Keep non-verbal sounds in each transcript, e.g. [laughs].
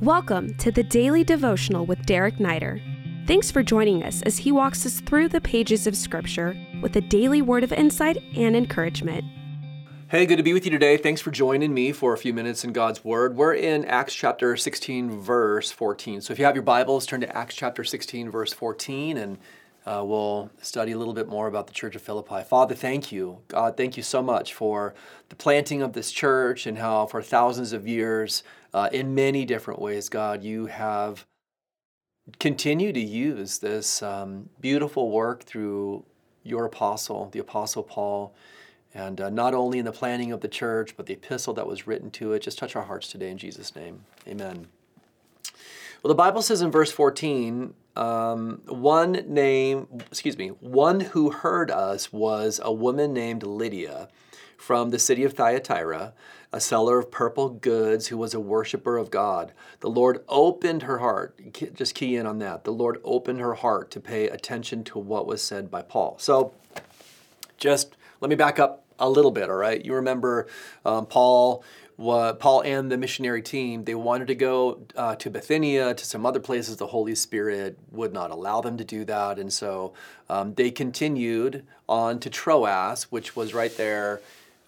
Welcome to the Daily Devotional with Derek Neider. Thanks for joining us as he walks us through the pages of Scripture with a daily word of insight and encouragement. Hey, good to be with you today. Thanks for joining me for a few minutes in God's Word. We're in Acts chapter 16, verse 14. So if you have your Bibles, turn to Acts chapter 16, verse 14, and uh, we'll study a little bit more about the Church of Philippi. Father, thank you. God, thank you so much for the planting of this church and how for thousands of years, uh, in many different ways, God, you have continued to use this um, beautiful work through your apostle, the Apostle Paul. And uh, not only in the planning of the church, but the epistle that was written to it. Just touch our hearts today in Jesus' name. Amen. Well, the Bible says in verse 14, um, one name, excuse me, one who heard us was a woman named Lydia from the city of Thyatira, a seller of purple goods who was a worshiper of God. The Lord opened her heart, just key in on that. The Lord opened her heart to pay attention to what was said by Paul. So, just let me back up a little bit, all right? You remember um, Paul Paul and the missionary team, they wanted to go uh, to Bithynia, to some other places. The Holy Spirit would not allow them to do that. And so um, they continued on to Troas, which was right there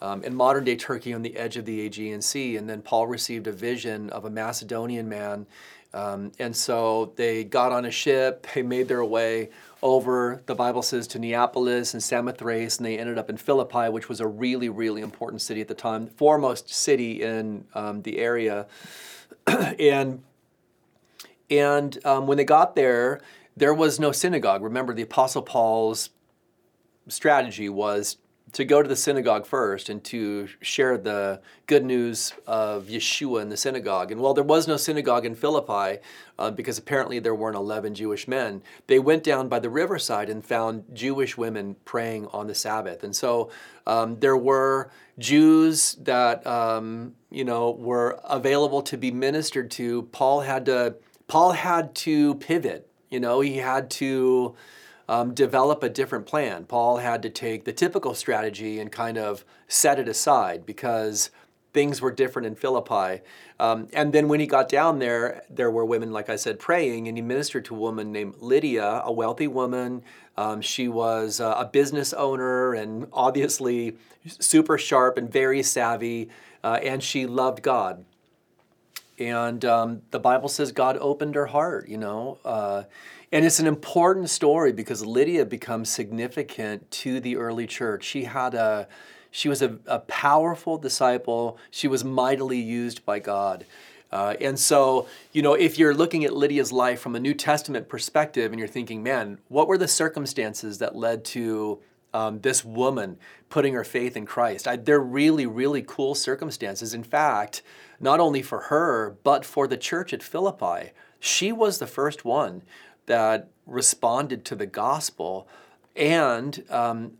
um, in modern day Turkey on the edge of the Aegean Sea. And then Paul received a vision of a Macedonian man. Um, and so they got on a ship, [laughs] they made their way over, the Bible says, to Neapolis and Samothrace, and they ended up in Philippi, which was a really, really important city at the time, foremost city in um, the area. [clears throat] and and um, when they got there, there was no synagogue. Remember, the Apostle Paul's strategy was to go to the synagogue first and to share the good news of Yeshua in the synagogue. And while there was no synagogue in Philippi, uh, because apparently there weren't 11 Jewish men, they went down by the riverside and found Jewish women praying on the Sabbath. And so um, there were Jews that um, you know were available to be ministered to. Paul had to Paul had to pivot. You know, he had to um, develop a different plan. Paul had to take the typical strategy and kind of set it aside because things were different in Philippi. Um, and then when he got down there, there were women, like I said, praying, and he ministered to a woman named Lydia, a wealthy woman. Um, she was uh, a business owner and obviously super sharp and very savvy, uh, and she loved God. And um, the Bible says God opened her heart, you know. Uh, and it's an important story because Lydia becomes significant to the early church. She had a she was a, a powerful disciple. She was mightily used by God. Uh, and so, you know, if you're looking at Lydia's life from a New Testament perspective and you're thinking, man, what were the circumstances that led to um, this woman putting her faith in Christ? I, they're really, really cool circumstances. In fact, not only for her, but for the church at Philippi. She was the first one that responded to the gospel and um,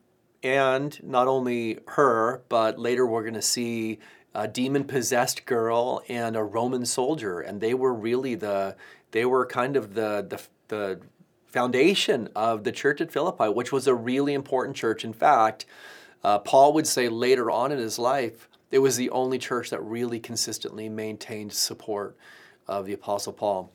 and not only her but later we're going to see a demon possessed girl and a roman soldier and they were really the they were kind of the the, the foundation of the church at philippi which was a really important church in fact uh, paul would say later on in his life it was the only church that really consistently maintained support of the apostle paul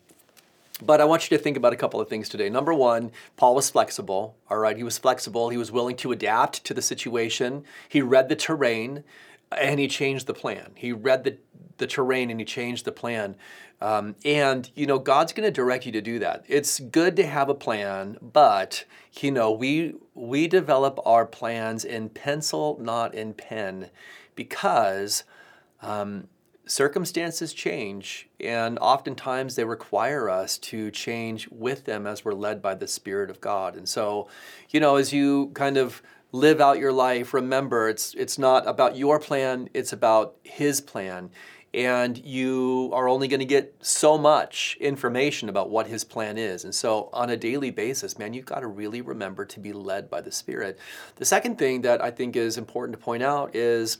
but I want you to think about a couple of things today. Number one, Paul was flexible. All right, he was flexible. He was willing to adapt to the situation. He read the terrain and he changed the plan. He read the, the terrain and you change the plan. Um, and, you know, God's going to direct you to do that. It's good to have a plan, but, you know, we, we develop our plans in pencil, not in pen, because um, circumstances change, and oftentimes they require us to change with them as we're led by the Spirit of God. And so, you know, as you kind of live out your life, remember it's it's not about your plan, it's about His plan. And you are only going to get so much information about what his plan is. And so, on a daily basis, man, you've got to really remember to be led by the Spirit. The second thing that I think is important to point out is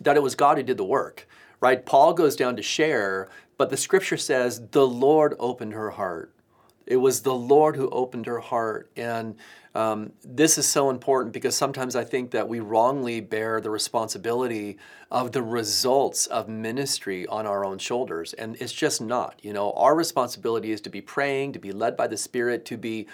that it was God who did the work right? Paul goes down to share, but the scripture says the Lord opened her heart. It was the Lord who opened her heart. And um, this is so important because sometimes I think that we wrongly bear the responsibility of the results of ministry on our own shoulders. And it's just not. You know, our responsibility is to be praying, to be led by the Spirit, to be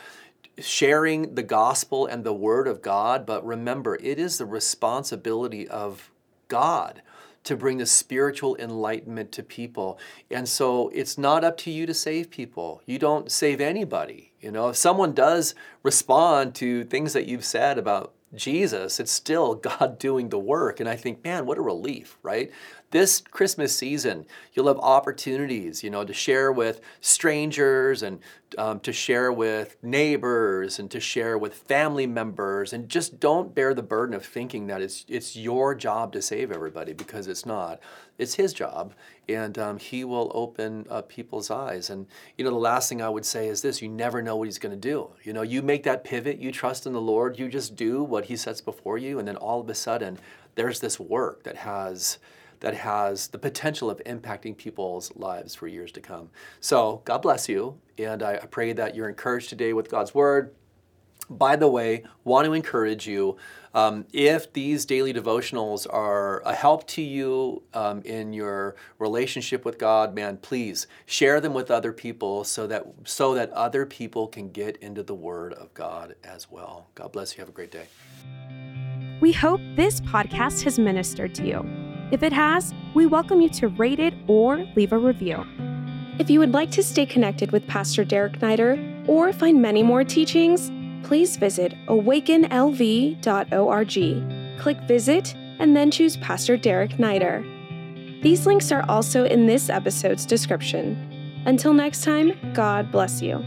sharing the gospel and the word of God. But remember, it is the responsibility of God to bring the spiritual enlightenment to people. And so it's not up to you to save people. You don't save anybody. You know, if someone does respond to things that you've said about Jesus, it's still [laughs] God doing the work. And I think, man, what a relief, right? This Christmas season, you'll have opportunities, you know, to share with strangers and um, to share with neighbors and to share with family members. And just don't bear the burden of thinking that it's, it's your job to save everybody because it's not. It's His job. And um, He will open up people's eyes. And, you know, the last thing I would say is this you never know what He's going to do. You know, you make that pivot, you trust in the Lord, you just do what He sets before you. And then all of a sudden, there's this work that has that has the potential of impacting people's lives for years to come. So, God bless you, and I pray that you're encouraged today with God's Word. By the way, want to encourage you um, if these daily devotionals are a help to you um, in your relationship with God, man, please share them with other people so that so that other people can get into the Word of God as well. God bless you. Have a great day. We hope this podcast has ministered to you. If it has, we welcome you to rate it or leave a review. If you would like to stay connected with Pastor Derek Neider or find many more teachings, please visit awakenlv.org. Click Visit and then choose Pastor Derek Neider. These links are also in this episode's description. Until next time, God bless you.